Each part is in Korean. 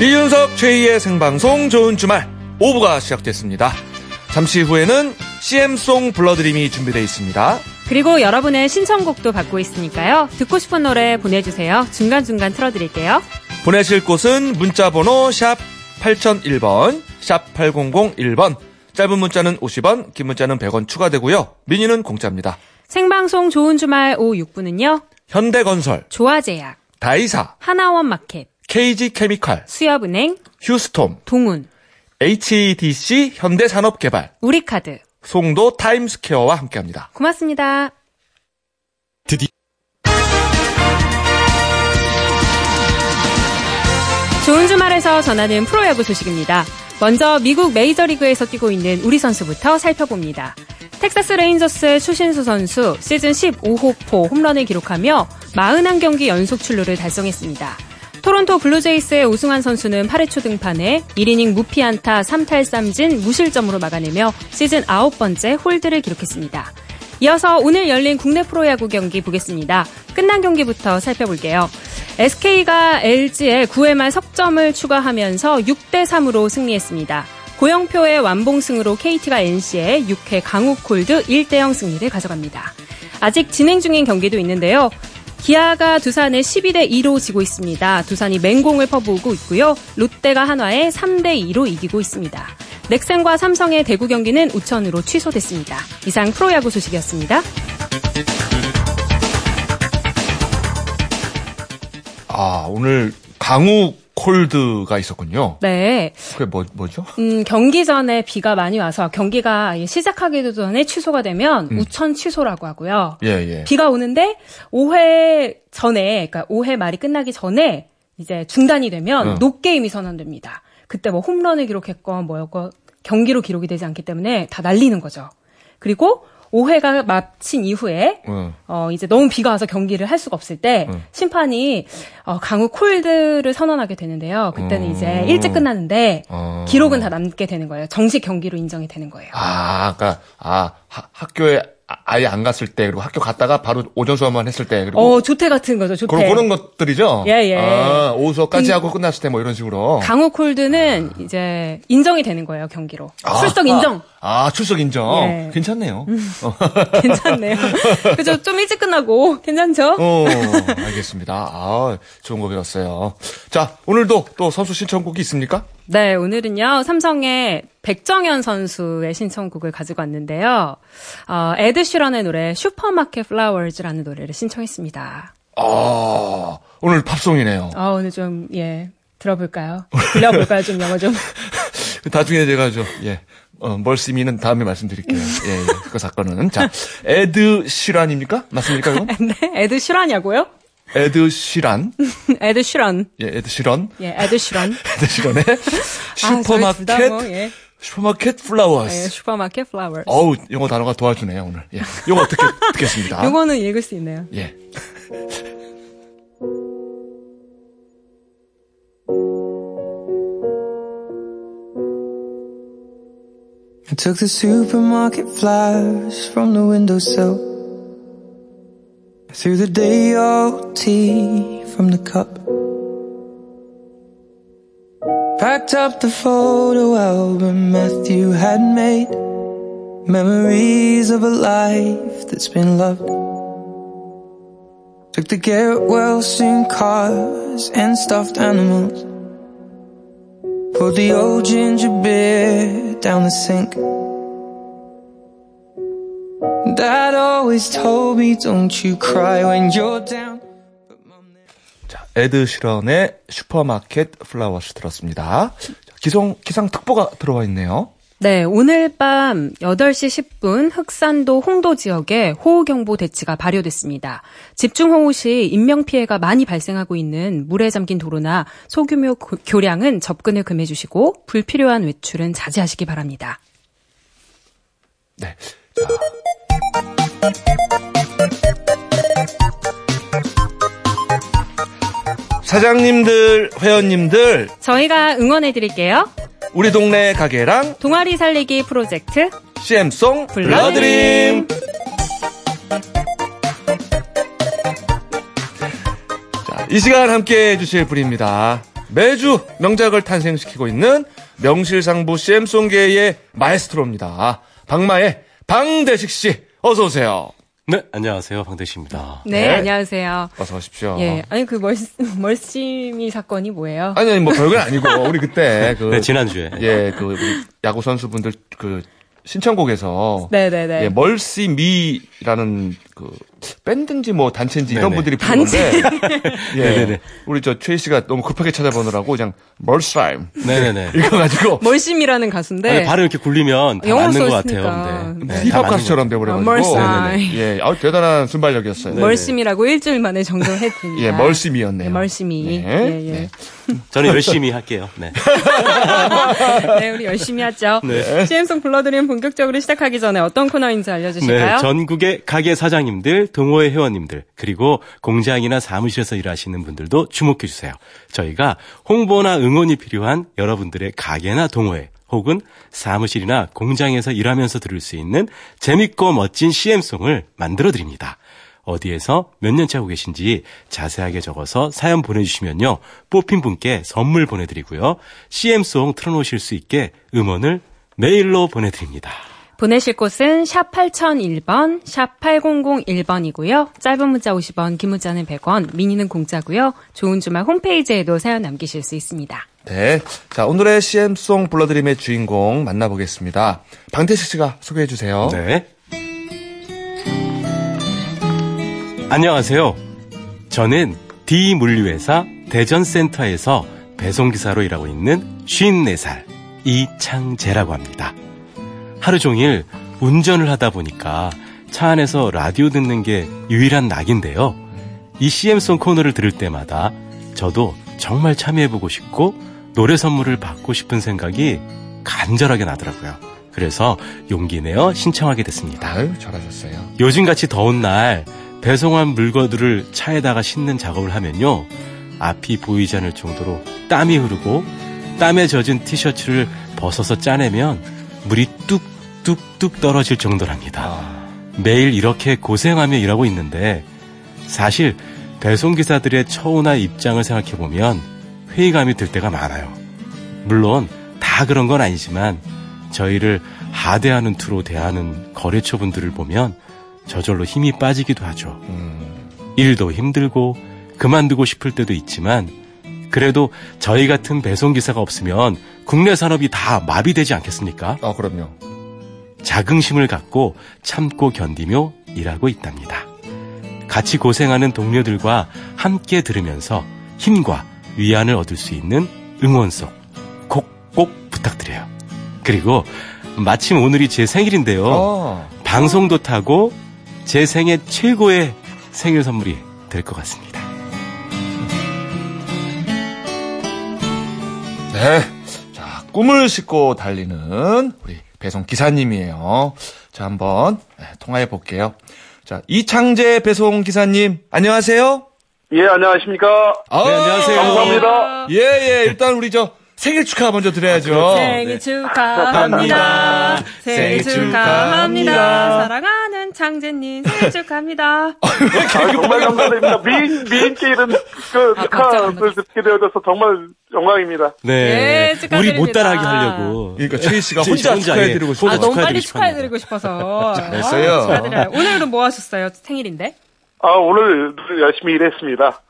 이윤석 최희의 생방송 좋은 주말 5부가 시작됐습니다. 잠시 후에는 CM송 불러드림이 준비되어 있습니다. 그리고 여러분의 신청곡도 받고 있으니까요. 듣고 싶은 노래 보내주세요. 중간중간 틀어드릴게요. 보내실 곳은 문자번호 샵 8001번, 샵 8001번, 짧은 문자는 50원, 긴 문자는 100원 추가되고요. 미니는 공짜입니다. 생방송 좋은 주말 오후 6분은요. 현대건설, 조화제약, 다이사, 하나원마켓, KG케미칼, 수협은행, 휴스톰, 동훈, HEDC 현대산업개발, 우리카드. 송도 타임스퀘어와 함께합니다. 고맙습니다. 드디 좋은 주말에서 전하는 프로야구 소식입니다. 먼저 미국 메이저리그에서 뛰고 있는 우리 선수부터 살펴봅니다. 텍사스 레인저스의 추신수 선수 시즌 15호 포 홈런을 기록하며 41경기 연속 출루를 달성했습니다. 토론토 블루제이스의 오승환 선수는 8회 초 등판에 1이닝 무피안타 3탈삼진 무실점으로 막아내며 시즌 9번째 홀드를 기록했습니다. 이어서 오늘 열린 국내 프로야구 경기 보겠습니다. 끝난 경기부터 살펴볼게요. SK가 LG에 9회 말 석점을 추가하면서 6대 3으로 승리했습니다. 고영표의 완봉승으로 KT가 NC에 6회 강욱 콜드 1대0 승리를 가져갑니다. 아직 진행 중인 경기도 있는데요. 기아가 두산에 12대 2로 지고 있습니다. 두산이 맹공을 퍼부고 있고요. 롯데가 한화에 3대 2로 이기고 있습니다. 넥센과 삼성의 대구 경기는 우천으로 취소됐습니다. 이상 프로야구 소식이었습니다. 아, 오늘 강우 콜드가 있었군요. 네. 그게 뭐, 뭐죠? 음, 경기 전에 비가 많이 와서 경기가 시작하기도 전에 취소가 되면 음. 우천 취소라고 하고요. 예, 예. 비가 오는데 5회 전에, 그러니까 5회 말이 끝나기 전에 이제 중단이 되면 응. 노게임이 선언됩니다. 그때 뭐 홈런을 기록했건 뭐였건 경기로 기록이 되지 않기 때문에 다 날리는 거죠. 그리고 5회가 마친 이후에 응. 어 이제 너무 비가 와서 경기를 할 수가 없을 때 응. 심판이 어 강우 콜드를 선언하게 되는데요. 그때는 음. 이제 일찍 끝나는데 어. 기록은 다 남게 되는 거예요. 정식 경기로 인정이 되는 거예요. 아, 그니까, 아, 하- 학교에 아- 아예 안 갔을 때, 그리고 학교 갔다가 바로 오전 수업만 했을 때, 그리고. 어 조퇴 같은 거죠. 조퇴. 그런, 그런 것들이죠? 예, 예. 아, 오후 수업까지 근- 하고 끝났을 때 뭐 이런 식으로. 강호 콜드는 이제 인정이 되는 거예요 경기로 아, 출석 인정 아, 아, 출석 인정. 예. 괜찮네요. 어. 괜찮네요 그죠 좀 일찍 끝나고 괜찮죠 어, 알겠습니다. 아, 좋은 거 배웠어요. 자, 오늘도 또 선수 신청곡이 있습니까? 네 오늘은요 삼성의 백정현 선수의 신청곡을 가지고 왔는데요 어, 에드 슈런의 노래 Supermarket Flowers라는 노래를 신청했습니다 아, 오늘 팝송이네요. 아 오늘 좀 예 들어볼까요 들려볼까요 좀 영어 좀 나중에 제가 저, 예, 어, 멀씨미는 다음에 말씀드릴게요. 예, 예, 그 사건은. 자, 에드 시란입니까? 맞습니까, 이거? 네 에드 슈런이냐고요 에드 시란. 에드 슈런 예, 에드 시런. 예 에드 슈런 에드 시런의 아, 저희 둘다 슈퍼마켓, 뭐, 예. 슈퍼마켓 예, Flowers. 슈퍼마켓 어우, 영어 단어가 도와주네요, 오늘. 예. 요거 어떻게 듣겠습니다. 요거는 읽을 수 있네요. 예. I took the supermarket flowers from the windowsill. Threw the day old tea from the cup. Packed up the photo album Matthew had made. Memories of a life that's been loved. Took the well soon cars and stuffed animals. Poured the old ginger beer down the sink. Dad always told me, don't you cry when you're down. 자, 에드 시런의 Supermarket Flowers 들었습니다. 자, 기성, 기상 특보가 들어와 있네요. 네, 오늘 밤 8시 10분 흑산도 홍도 지역에 호우경보 대치가 발효됐습니다. 집중호우 시 인명피해가 많이 발생하고 있는 물에 잠긴 도로나 소규모 고- 교량은 접근을 금해주시고 불필요한 외출은 자제하시기 바랍니다. 네. 자. 사장님들, 회원님들, 저희가 응원해드릴게요. 우리 동네 가게랑 동아리 살리기 프로젝트 CM송 불러드림. 자, 이 시간 함께 해주실 분입니다. 매주 명작을 탄생시키고 있는 명실상부 CM송계의 마에스트로입니다. 박마의 방대식 씨, 어서 오세요. 네, 안녕하세요. 방대식입니다. 네, 네. 안녕하세요. 어서 오십시오. 예, 아니 그 멀, 멀씨미 사건이 뭐예요? 아니, 아니, 뭐 별건 아니고, 우리 그때, 그, 네, 지난주에. 예, 그, 우리 야구 선수분들, 그, 신청곡에서, 네네네. 예, 멀시 미라는 그 밴드인지 뭐 단체인지 이런 네네. 분들이 부르는 단체. 건데 예, 네네네. 우리 저 최희 씨가 너무 급하게 찾아보느라고 그냥 멀스라임 네네네. 읽어가지고 멀씨미라는 가수인데. 아니, 발음 이렇게 굴리면 다 영어 맞는 것. 같아요. 네. 네, 다 힙합 가수처럼 것 돼버려가지고 멀스라임. 예, 아우 대단한 순발력이었어요. 네. 멀씨미라고 일주일 만에 정정했습니다. 예, 멀씨미였네요. 네, 멀씨미. 네. 예, 예. 네. 저는 열심히 할게요. 네. 네, 우리 열심히 하죠. 네. CM송 불러드리면 본격적으로 시작하기 전에 어떤 코너인지 알려주실까요? 네, 전국의 가게 사장님 들, 동호회 회원님들, 그리고 공장이나 사무실에서 일하시는 분들도 주목해 주세요. 저희가 홍보나 응원이 필요한 여러분들의 가게나 동호회, 혹은 사무실이나 공장에서 일하면서 들을 수 있는 재밌고 멋진 CM송을 만들어 드립니다. 어디에서 몇 년째 하고 계신지 자세하게 적어서 사연 보내주시면요. 뽑힌 분께 선물 보내드리고요. CM송 틀어놓으실 수 있게 음원을 메일로 보내드립니다. 보내실 곳은 샵 8001번, 샵 8001번이고요. 짧은 문자 50원, 긴 문자는 100원, 미니는 공짜고요. 좋은 주말 홈페이지에도 사연 남기실 수 있습니다. 네. 자, 오늘의 CM송 불러드림의 주인공 만나보겠습니다. 방태식 씨가 소개해 주세요. 네. 안녕하세요. 저는 D 물류회사 대전센터에서 배송기사로 일하고 있는 54살 이창재라고 합니다. 하루 종일 운전을 하다 보니까 차 안에서 라디오 듣는 게 유일한 낙인데요. 이 CM송 코너를 들을 때마다 저도 정말 참여해보고 싶고 노래 선물을 받고 싶은 생각이 간절하게 나더라고요. 그래서 용기 내어 신청하게 됐습니다. 아유, 잘하셨어요. 요즘같이 더운 날 배송한 물건들을 차에다가 싣는 작업을 하면요. 앞이 보이지 않을 정도로 땀이 흐르고 땀에 젖은 티셔츠를 벗어서 짜내면 물이 뚝 뚝뚝 떨어질 정도랍니다. 아, 매일 이렇게 고생하며 일하고 있는데 사실 배송기사들의 처우나 입장을 생각해보면 회의감이 들 때가 많아요. 물론 다 그런 건 아니지만 저희를 하대하는 투로 대하는 거래처분들을 보면 저절로 힘이 빠지기도 하죠. 음, 일도 힘들고 그만두고 싶을 때도 있지만 그래도 저희 같은 배송기사가 없으면 국내 산업이 다 마비되지 않겠습니까? 아, 그럼요. 자긍심을 갖고 참고 견디며 일하고 있답니다. 같이 고생하는 동료들과 함께 들으면서 힘과 위안을 얻을 수 있는 응원송 꼭꼭 부탁드려요. 그리고 마침 오늘이 제 생일인데요. 어, 방송도 타고 제 생애 최고의 생일 선물이 될 것 같습니다. 네. 자, 꿈을 싣고 달리는 우리 배송 기사님이에요. 자, 한번 네, 통화해 볼게요. 자, 이창재 배송 기사님, 안녕하세요. 예, 안녕하십니까. 아, 네, 안녕하세요. 감사합니다. 예, 예. 일단 우리 저 생일 축하 먼저 드려야죠. 생일 축하합니다. 생일 축하합니다. 사랑하는 창재님 생일 축하합니다. 아, 정말 감사드립니다. 미인, 미인께 이런 그 아, 축하를. 듣게 되어서 정말 영광입니다. 네, 우리 축하드립니다. 못 따라하게 하려고. 그러니까 최희 씨가 최희 씨 혼자 혼자, 축하해드리고 예. 싶어. 아, 혼자 너무 빨리 축하해드리고 축하해드리고 싶어서. 잘했어요. 아, 축하드려요. 오늘은 뭐 하셨어요? 생일인데? 아, 오늘 열심히 일했습니다.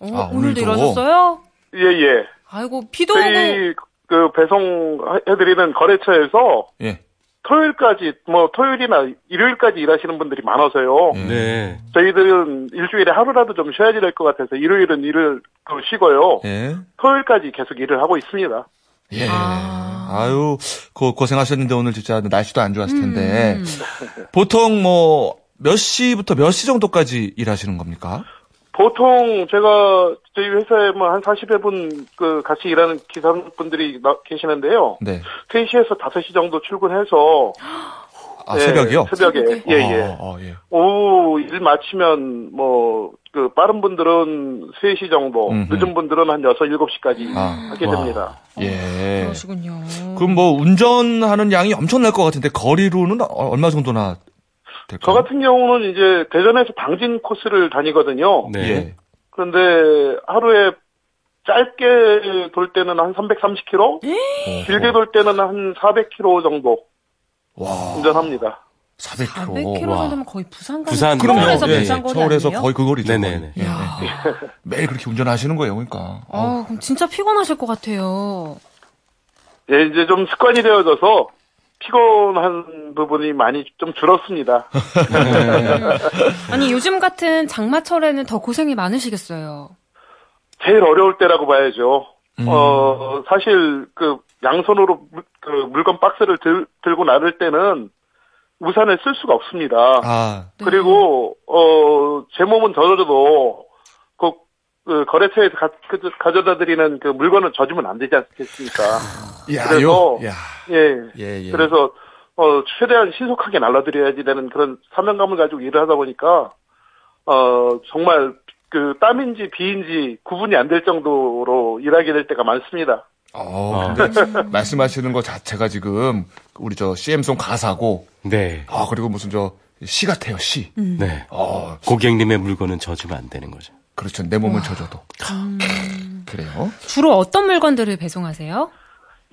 어, 아, 오늘도 오늘도? 일하셨어요? 예, 예. 아이고, 비도 오고. 저희 그 배송해드리는 거래처에서 예. 토요일까지, 뭐 토요일이나 일요일까지 일하시는 분들이 많아서요. 예. 네. 저희들은 일주일에 하루라도 좀 쉬어야지 될 것 같아서 일요일은 일을 또 쉬고요. 예. 토요일까지 계속 일을 하고 있습니다. 예. 아. 아유, 고, 고생하셨는데 오늘 진짜 날씨도 안 좋았을 텐데. 음. 보통 뭐, 몇 시부터 몇 시 정도까지 일하시는 겁니까? 보통 제가 저희 회사에 뭐 한 40여 분 그 같이 일하는 기사분들이 나- 계시는데요. 네. 3시에서 5시 정도 출근해서 아, 예, 새벽이요? 새벽에 예, 예. 어, 어, 예. 오후 일 마치면 뭐 그 빠른 분들은 3시 정도, 음흠. 늦은 분들은 한 6, 7시까지 아. 하게 와. 됩니다. 예. 그러시군요. 그럼 뭐, 운전하는 양이 엄청날 것 같은데, 거리로는 어- 얼마 정도나 될까요? 저 같은 경우는 이제 대전에서 당진 코스를 다니거든요. 네. 예. 그런데 하루에 짧게 돌 때는 한 330km, 길게 돌 때는 한 400km 정도 와, 운전합니다. 400km. 400km 와. 정도면 거의 부산 가는 부산 그럼 서울에서 예, 부산 거리 서울에서 아니에요? 거의 그 거리죠. 네네네. 예, 예. 매일 그렇게 운전하시는 거예요, 그러니까. 아, 그럼 진짜 피곤하실 것 같아요. 예, 이제 좀 습관이 되어져서 피곤한 부분이 많이 좀 줄었습니다. 아니, 요즘 같은 장마철에는 더 고생이 많으시겠어요. 제일 어려울 때라고 봐야죠. 음. 어, 사실 그 양손으로 물, 그 물건 박스를 들, 들고 나를 때는 우산을 쓸 수가 없습니다. 아, 네. 그리고 어, 제 몸은 젖어도 그, 그 거래처에서 가, 그, 가져다 드리는 그 물건은 젖으면 안 되지 않겠습니까? 야, 그래서- 요, 야, 예. 예, 예. 그래서 어, 최대한 신속하게 날라드려야지 되는 그런 사명감을 가지고 일을 하다 보니까 어, 정말 그 땀인지 비인지 구분이 안 될 정도로 일하게 될 때가 많습니다. 어, 근데 말씀하시는 것 자체가 지금 우리 저 CM송 가사고, 네. 아, 그리고 무슨 저 시 같아요, 시. 네. 어, 고객님의 물건은 져주면 안 되는 거죠. 그렇죠. 내 몸을 젖어도. 그래요. 주로 어떤 물건들을 배송하세요?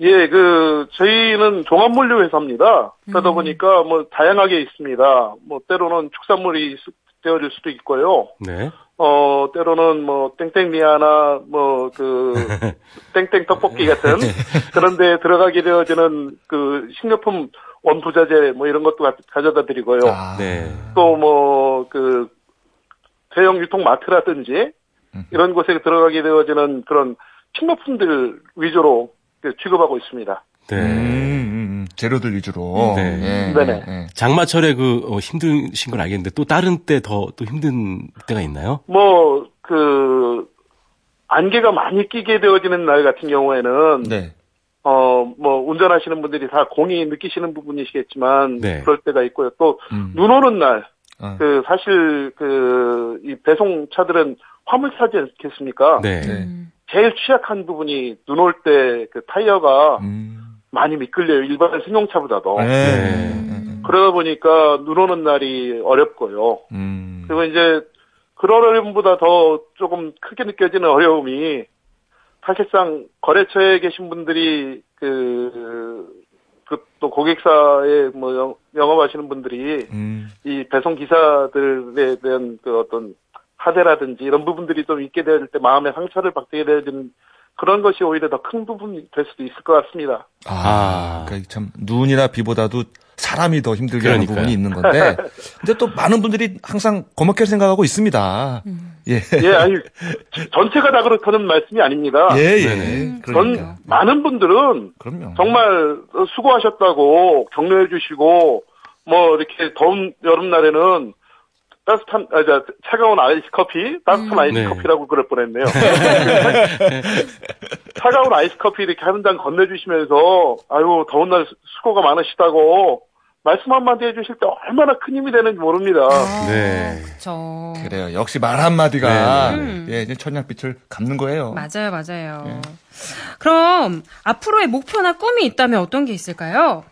예, 그 저희는 종합물류 회사입니다. 그러다 보니까 뭐 다양하게 있습니다. 뭐 때로는 축산물이 수- 되어질 수도 있고요. 네. 어 때로는 뭐 땡땡 미아나 뭐 그 땡땡 떡볶이 같은 그런데 들어가게 되어지는 그 식료품 원부자재 뭐 이런 것도 가- 가져다 드리고요. 아, 네. 또뭐그 대형 유통 마트라든지 이런 곳에 들어가게 되어지는 그런 식료품들 위주로 그 취급하고 있습니다. 네. 음, 음, 음, 재료들 위주로. 네. 예, 네네. 예. 장마철에 그 어, 힘드신 건 알겠는데 또 다른 때 더 또 힘든 때가 있나요? 뭐 그 안개가 많이 끼게 되어지는 날 같은 경우에는 네. 어뭐 운전하시는 분들이 다 공이 느끼시는 부분이시겠지만 네. 그럴 때가 있고요. 또 음. 눈 오는 날 아, 그 사실 그 이 배송차들은 화물차지 않겠습니까? 네. 네. 제일 취약한 부분이 눈 올 때 그 타이어가 음. 많이 미끌려요. 일반 승용차보다도. 네. 네. 그러다 보니까 눈 오는 날이 어렵고요. 음. 그리고 이제 그런 어려움보다 더 조금 크게 느껴지는 어려움이 사실상 거래처에 계신 분들이 그, 그 또 고객사에 뭐 영, 영업하시는 분들이 음. 이 배송 기사들에 대한 그 어떤 하대라든지 이런 부분들이 좀 있게 되어질 때 마음에 상처를 받게 되어지는 그런 것이 오히려 더 큰 부분이 될 수도 있을 것 같습니다. 아, 그러니까 참 눈이나 비보다도 사람이 더 힘들게 하는 그러니까요. 부분이 있는 건데, 근데 또 많은 분들이 항상 고맙게 생각하고 있습니다. 예, 예, 아니 전체가 다 그렇다는 말씀이 아닙니다. 예, 예. 그러니까. 전 많은 분들은 그럼요. 정말 수고하셨다고 격려해 주시고 뭐 이렇게 더운 여름날에는 따뜻한 아, 저, 차가운 아이스 커피, 따뜻한 아이스 네. 커피라고 그럴 뻔했네요. 차가운 아이스 커피 이렇게 한 잔 건네주시면서 아유 더운 날 수- 수고가 많으시다고 말씀 한마디 해주실 때 얼마나 큰 힘이 되는지 모릅니다. 네. 저 그래요. 역시 말 한마디가, 네, 네. 예, 이제 천냥빛을 갚는 거예요. 맞아요, 맞아요. 그럼 앞으로의 목표나 꿈이 있다면 어떤 게 있을까요?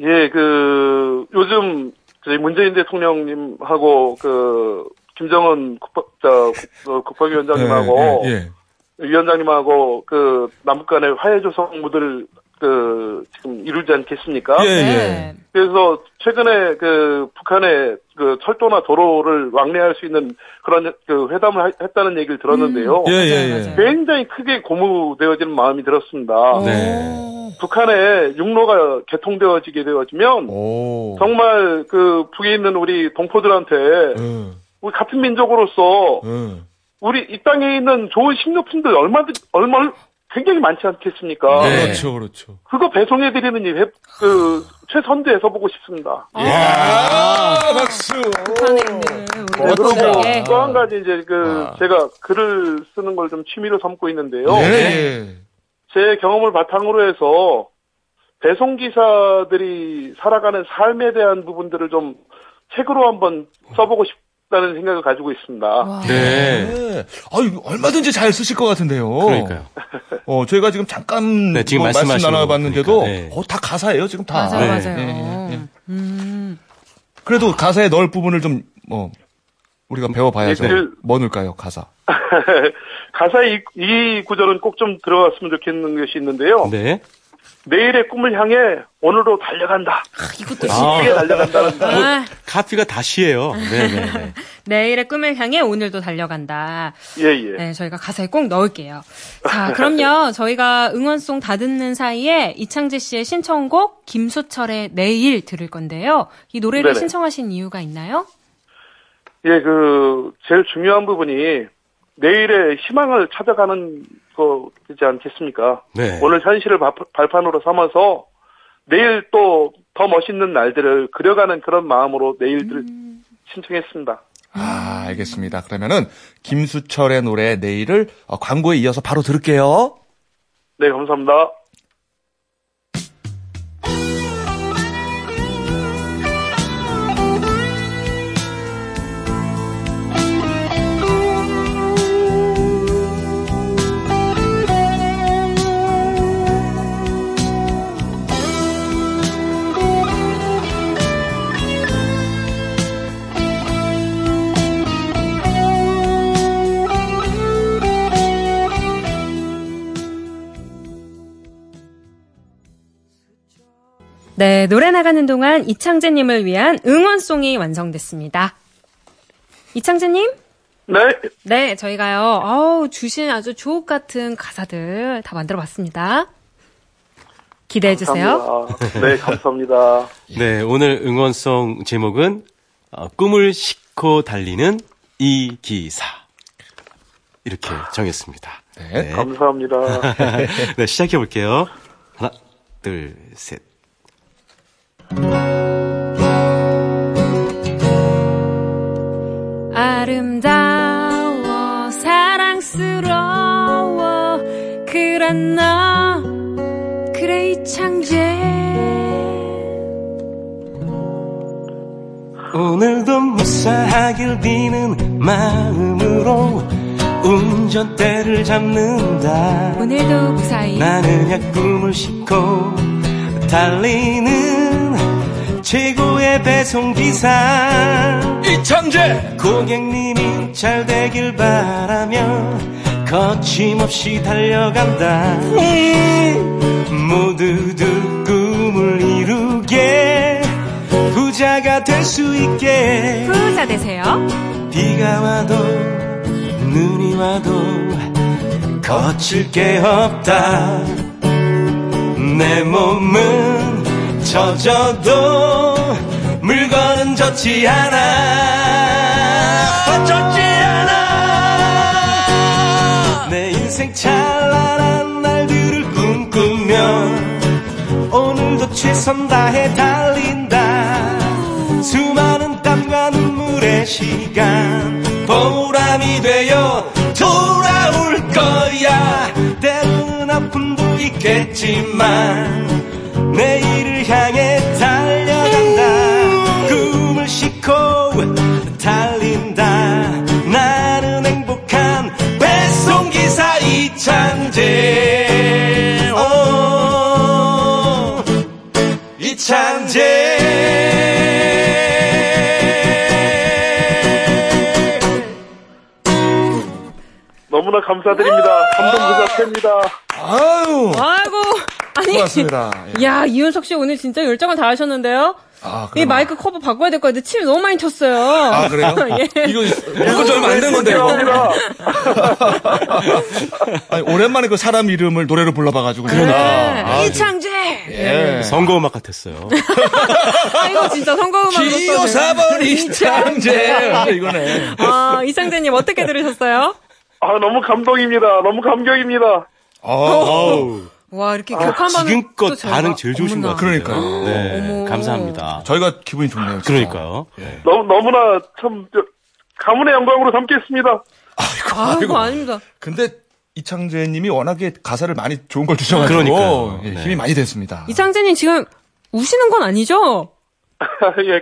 예, 그 요즘 저희 문재인 대통령님하고 그 김정은 국방 저 국- 어, 국방위원장님하고 예, 예, 위원장님하고 그 남북 간의 화해 조성 무들 그 지금 이루지 않겠습니까? 예, 예. 네. 그래서 최근에 그 북한의 그 철도나 도로를 왕래할 수 있는 그런 그 회담을 하- 했다는 얘기를 들었는데요. 예, 예, 예. 맞아요. 굉장히 크게 고무되어지는 마음이 들었습니다. 네. 북한의 육로가 개통되어지게 되어지면 오. 정말 그 북에 있는 우리 동포들한테 응, 우리 같은 민족으로서 응. 우리 이 땅에 있는 좋은 식료품들 얼마든 얼마 굉장히 많지 않겠습니까? 네. 그렇죠, 그렇죠. 그거 배송해 드리는 일, 해- 그 최선두에 서 보고 싶습니다. 아, 박수. 북한에 있는 우리 네, 그리고 동포들에게 또한 가지 이제 그 아. 제가 글을 쓰는 걸 좀 취미로 삼고 있는데요. 예, 예. 제 경험을 바탕으로 해서 배송 기사들이 살아가는 삶에 대한 부분들을 좀 책으로 한번 써보고 싶 다는 생각을 가지고 있습니다. 와. 네. 네. 아유, 얼마든지 잘 쓰실 것 같은데요. 그러니까요. 어, 저희가 지금 잠깐 네, 지금 뭐 말씀 나눠봤는데도, 네. 어, 다 가사예요, 지금 다. 맞아요, 네. 맞아요. 예, 예, 예. 음. 그래도 가사에 넣을 부분을 좀, 뭐, 우리가 배워봐야죠. 네, 그- 뭐 넣을까요, 가사? 가사에 이, 이 구절은 꼭 좀 들어갔으면 좋겠는 것이 있는데요. 네. 내일의 꿈을 향해 오늘도 달려간다. 이것도 아. 쉽게 달려간다는 아, 카피가 다시예요. 네, 네, 네. 내일의 꿈을 향해 오늘도 달려간다. 예, 예. 네, 저희가 가사에 꼭 넣을게요. 자, 그럼요. 저희가 응원송 다 듣는 사이에 이창재 씨의 신청곡 김수철의 내일 들을 건데요. 이 노래를 네네. 신청하신 이유가 있나요? 예, 그, 제일 중요한 부분이 내일의 희망을 찾아가는 거지 않겠습니까? 네. 오늘 현실을 바- 발판으로 삼아서 내일 또 더 멋있는 날들을 그려가는 그런 마음으로 내일들을 신청했습니다. 아, 알겠습니다. 그러면은 김수철의 노래 내일을 어, 광고에 이어서 바로 들을게요. 네, 감사합니다. 네, 노래 나가는 동안 이창재님을 위한 응원송이 완성됐습니다. 이창재님? 네, 네, 저희가요, 어우, 주신 아주 주옥 같은 가사들 다 만들어 봤습니다. 기대해 주세요. 감사합니다. 네, 감사합니다. 네, 오늘 응원송 제목은 어, 꿈을 싣고 달리는 이 기사. 이렇게 정했습니다. 네. 감사합니다. 네, 시작해 볼게요. 하나, 둘, 셋. 아름다워 사랑스러워 그런 너 그래 이창재 오늘도 무사하길 비는 마음으로 운전대를 잡는다. 오늘도 무사히 나는 야 꿈을 싣고 달리는 최고의 배송기사. 이창재! 고객님이 잘 되길 바라며 거침없이 달려간다. 모두들 꿈을 이루게 부자가 될 수 있게. 부자 되세요. 비가 와도 눈이 와도 거칠 게 없다. 내 몸은 젖어도 물건은 젖지 않아. 젖지 않아. 내 인생 찬란한 날들을 꿈꾸며 오늘도 최선 다해 달린다. 수많은 땀과 눈물의 시간 보람이 되어 돌아올 거야. 때로는 아픔도 있겠지만 내일을 향해 달려간다 꿈을 싣고 달린다 나는 행복한 배송기사 이창재 오, 이창재 너무나 감사드립니다. 감동 그 자체입니다. 아유! 아이고 아니 고맙습니다. 예. 야 이윤석 씨 오늘 진짜 열정을 다하셨는데 아, 이? 마이크 커버 바꿔야 될 것 같은데 침 너무 많이 튀었어요 아, 그래요? 예. 이거, 이거 좀 얼마 안된 건데, 이거. 감사합니다. 아니, 오랜만에 그 사람 이름을 노래로 불러봐가지고. 네. 그러니까. 아, 이창재 예. 선거 음악 같았어요 아 이거 진짜 선거 음악으로 기호 4번 이창재. 이거네. 아 이창재님 어떻게 들으셨어요? 아, 너무 감동입니다. 너무 감격입니다. 어, 와 이렇게 격한 반응 지금껏 반응 제일 좋으신 것. 같아요 그러니까요. 네. 감사합니다 저희가 기분이 좋네요. 진짜. 그러니까요 너무, 너무나 참, 저, 가문의 영광으로 삼겠습니다. 아이고 아닙니다 근데 이창재 님이 워낙에 가사를 많이 좋은 걸 주셔가지고 그러니까요. 예, 네. 힘이 많이 됐습니다. 이창재님 지금 우시는 건 아니죠? 예,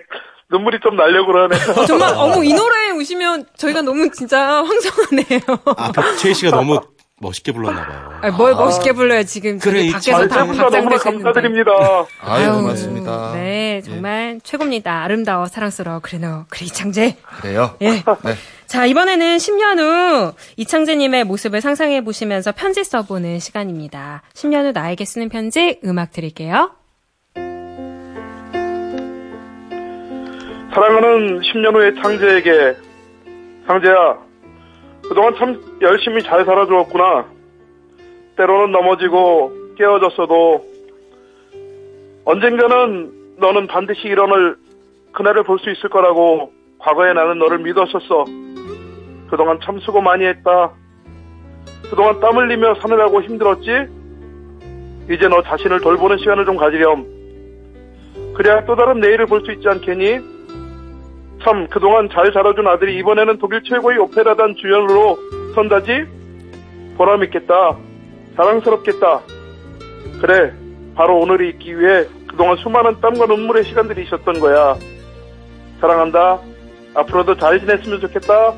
눈물이 좀 나려고 그러네요. 정말 어머 이 노래에 우시면 저희가 너무 진짜 황송하네요. 앞에 최희 씨가 너무 멋있게 불렀나 봐요. 아, 뭘 멋있게 불러요 지금 그래, 밖에서 다 했는데. 감사드립니다. 아유, 아유, 고맙습니다. 네, 정말 최고입니다. 아름다워, 사랑스러워, 그래너, 그래, 이창재. 그래요? 예. 네. 자, 이번에는 10년 후 이창재님의 모습을 상상해 보시면서 편지 써보는 시간입니다. 10년 후 나에게 쓰는 편지 음악 드릴게요. 사랑하는 10년 후의 창재에게 창재야 그동안 참 열심히 잘 살아주었구나. 때로는 넘어지고 깨어졌어도 언젠가는 너는 반드시 일어날 그날을 볼 수 있을 거라고 과거에 나는 너를 믿었었어. 그동안 참 수고 많이 했다. 그동안 땀 흘리며 사느라고 힘들었지? 이제 너 자신을 돌보는 시간을 좀 가지렴. 그래야 또 다른 내일을 볼 수 있지 않겠니? 참 그동안 잘 자라준 아들이 이번에는 독일 최고의 오페라단 주연으로 선다지? 보람있겠다. 자랑스럽겠다. 그래, 바로 오늘이 있기 위해 그동안 수많은 땀과 눈물의 시간들이 있었던 거야. 사랑한다. 앞으로도 잘 지냈으면 좋겠다.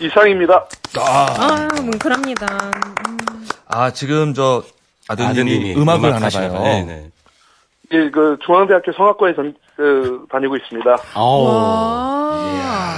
이상입니다. 아, 아, 뭉클합니다. 아, 지금 저 아드님이, 아드님이 음악을 음악 하나. 봐요. 네, 네. 예, 그 중앙대학교 성악과에 전, 그, 다니고 있습니다. 아우, 와,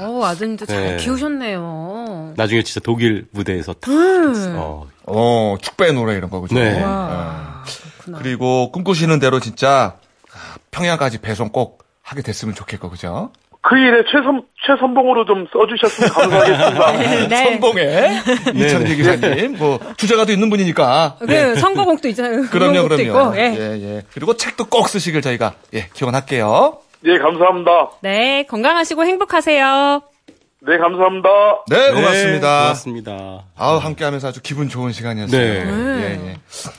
어, 아드님도 잘 네. 키우셨네요. 나중에 진짜 독일 무대에서 탁, 음. 어, 어, 축배 노래 이런 거, 그죠? 네. 와, 그렇구나. 그리고 꿈꾸시는 대로 진짜 아, 평양까지 배송 꼭 하게 됐으면 좋겠고, 그죠? 그 일에 최선, 최선봉으로 좀 써주셨으면 감사하겠습니다. 네. 선봉에 이창재 기사님, 뭐 주제가도 있는 분이니까. 그 선거곡도 있잖아요. 그럼요, 그럼요. 있고, 예. 예, 예. 그리고 책도 꼭 쓰시길 저희가 예 기원할게요. 예, 감사합니다. 네, 건강하시고 행복하세요. 네, 감사합니다. 네, 고맙습니다. 네, 고맙습니다. 아우 함께 하면서 아주 기분 좋은 시간이었어요. 네. 예, 예.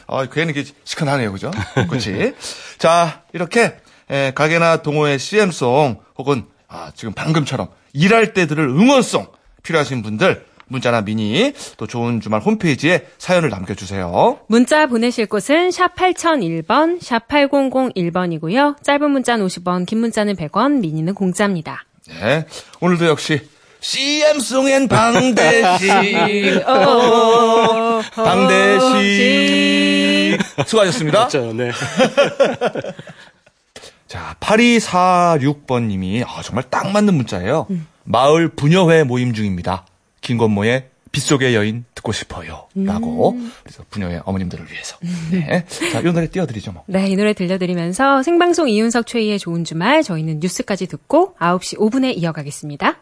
아, 괜히 이게 시큰하네요, 그죠? 그렇지. 자, 이렇게 에, 가게나 동호회 CM송 혹은 아, 지금 방금처럼 일할 때들을 응원송 필요하신 분들 문자나 미니 또 좋은 주말 홈페이지에 사연을 남겨주세요. 문자 보내실 곳은 샵 8001번, 샵 8001번이고요. 짧은 문자는 50원, 긴 문자는 100원, 미니는 공짜입니다. 네. 오늘도 역시 CM송엔 방대식. 어, 방대식. 수고하셨습니다. 맞죠, 네. 자, 8246번님이 아, 정말 딱 맞는 문자예요. 마을 부녀회 모임 중입니다. 김건모의 빗속의 여인 듣고 싶어요. 라고. 그래서 부녀회 어머님들을 위해서. 네. 자, 이 노래 띄워드리죠, 뭐. 네, 이 노래 들려드리면서 생방송 이윤석 최희의 좋은 주말 저희는 뉴스까지 듣고 9시 5분에 이어가겠습니다.